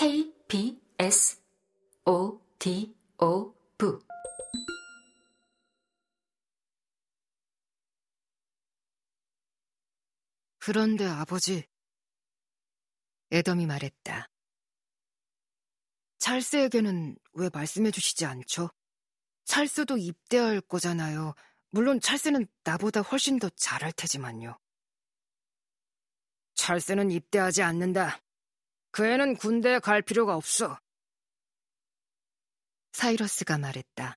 KBS ODO 부 그런데 아버지, 애덤이 말했다. 찰스에게는 왜 말씀해 주시지 않죠? 찰스도 입대할 거잖아요. 물론 찰스는 나보다 훨씬 더 잘할 테지만요. 찰스는 입대하지 않는다. 그 애는 군대에 갈 필요가 없어. 사이러스가 말했다.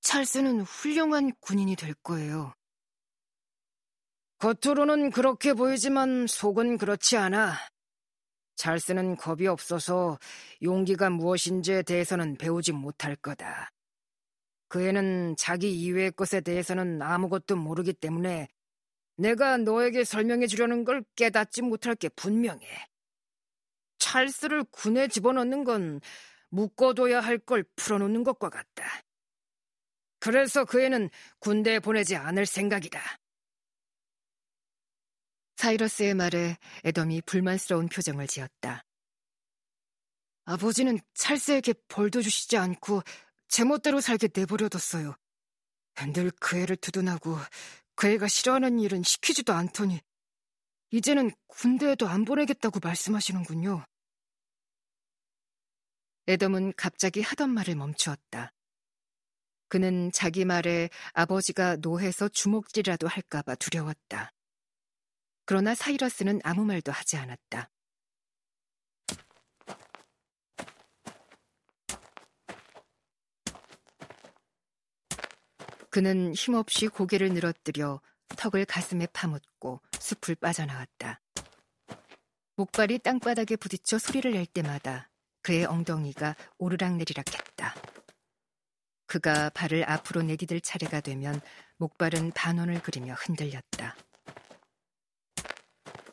찰스는 훌륭한 군인이 될 거예요. 겉으로는 그렇게 보이지만 속은 그렇지 않아. 찰스는 겁이 없어서 용기가 무엇인지에 대해서는 배우지 못할 거다. 그 애는 자기 이외의 것에 대해서는 아무것도 모르기 때문에 내가 너에게 설명해 주려는 걸 깨닫지 못할 게 분명해. 찰스를 군에 집어넣는 건 묶어둬야 할 걸 풀어놓는 것과 같다. 그래서 그 애는 군대에 보내지 않을 생각이다. 사이러스의 말에 애덤이 불만스러운 표정을 지었다. 아버지는 찰스에게 벌도 주시지 않고 제멋대로 살게 내버려뒀어요. 늘 그 애를 두둔하고 그 애가 싫어하는 일은 시키지도 않더니 이제는 군대에도 안 보내겠다고 말씀하시는군요. 애덤은 갑자기 하던 말을 멈추었다. 그는 자기 말에 아버지가 노해서 주먹질이라도 할까봐 두려웠다. 그러나 사이러스는 아무 말도 하지 않았다. 그는 힘없이 고개를 늘어뜨려 턱을 가슴에 파묻고 숲을 빠져나왔다. 목발이 땅바닥에 부딪혀 소리를 낼 때마다 그의 엉덩이가 오르락내리락 했다. 그가 발을 앞으로 내디딜 차례가 되면 목발은 반원을 그리며 흔들렸다.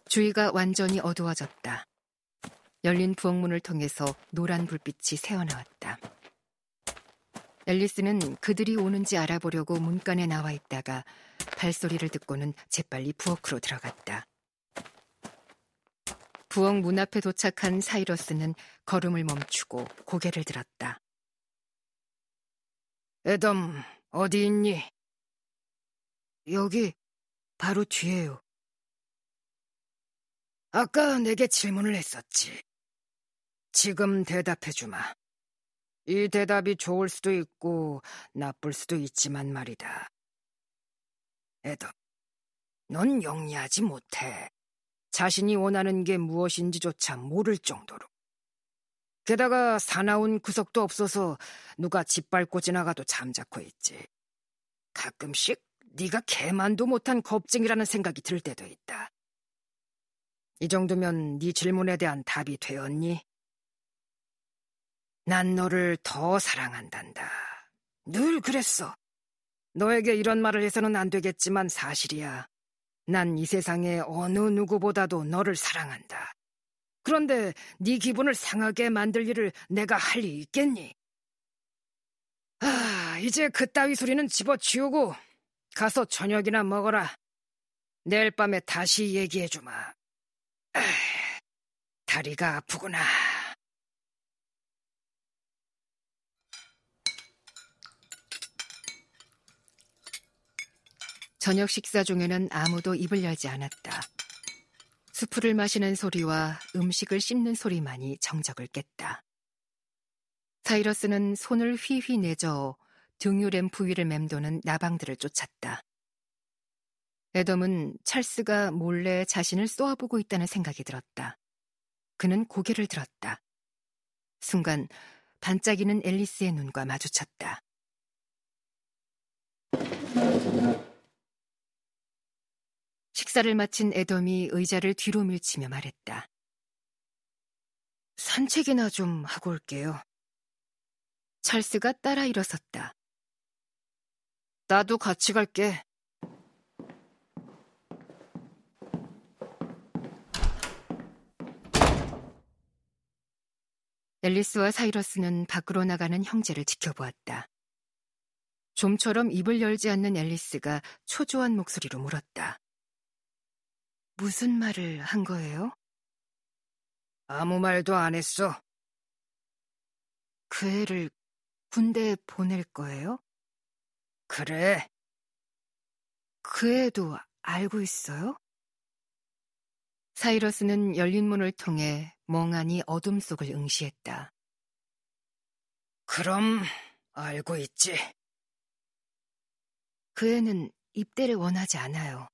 주위가 완전히 어두워졌다. 열린 부엌문을 통해서 노란 불빛이 새어나왔다. 앨리스는 그들이 오는지 알아보려고 문간에 나와 있다가 발소리를 듣고는 재빨리 부엌으로 들어갔다. 부엌 문 앞에 도착한 사이러스는 걸음을 멈추고 고개를 들었다. 애덤, 어디 있니? 여기, 바로 뒤에요. 아까 내게 질문을 했었지. 지금 대답해 주마. 이 대답이 좋을 수도 있고 나쁠 수도 있지만 말이다. 애덤, 넌 영리하지 못해. 자신이 원하는 게 무엇인지조차 모를 정도로. 게다가 사나운 구석도 없어서 누가 짓밟고 지나가도 잠자코 있지. 가끔씩 네가 개만도 못한 겁쟁이라는 생각이 들 때도 있다. 이 정도면 네 질문에 대한 답이 되었니? 난 너를 더 사랑한단다. 늘 그랬어. 너에게 이런 말을 해서는 안 되겠지만 사실이야. 난 이 세상의 어느 누구보다도 너를 사랑한다. 그런데 네 기분을 상하게 만들 일을 내가 할 리 있겠니? 아, 이제 그따위 소리는 집어치우고 가서 저녁이나 먹어라. 내일 밤에 다시 얘기해주마. 다리가 아프구나. 저녁 식사 중에는 아무도 입을 열지 않았다. 수프를 마시는 소리와 음식을 씹는 소리만이 정적을 깼다. 사이러스는 손을 휘휘 내저어 등유램프 위를 맴도는 나방들을 쫓았다. 애덤은 찰스가 몰래 자신을 쏘아보고 있다는 생각이 들었다. 그는 고개를 들었다. 순간 반짝이는 앨리스의 눈과 마주쳤다. 식사를 마친 애덤이 의자를 뒤로 밀치며 말했다. 산책이나 좀 하고 올게요. 찰스가 따라 일어섰다. 나도 같이 갈게. 앨리스와 사이러스는 밖으로 나가는 형제를 지켜보았다. 좀처럼 입을 열지 않는 앨리스가 초조한 목소리로 물었다. 무슨 말을 한 거예요? 아무 말도 안 했어. 그 애를 군대에 보낼 거예요? 그래. 그 애도 알고 있어요? 사이러스는 열린 문을 통해 멍하니 어둠 속을 응시했다. 그럼 알고 있지. 그 애는 입대를 원하지 않아요.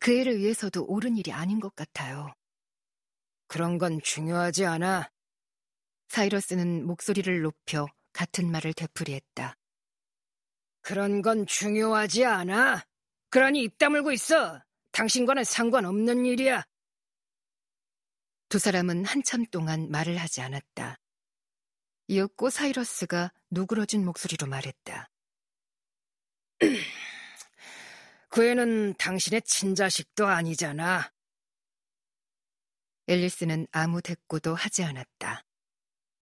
그 애를 위해서도 옳은 일이 아닌 것 같아요. 그런 건 중요하지 않아. 사이러스는 목소리를 높여 같은 말을 되풀이했다. 그런 건 중요하지 않아. 그러니 입 다물고 있어. 당신과는 상관없는 일이야. 두 사람은 한참 동안 말을 하지 않았다. 이윽고 사이러스가 누그러진 목소리로 말했다. 그 애는 당신의 친자식도 아니잖아. 앨리스는 아무 대꾸도 하지 않았다.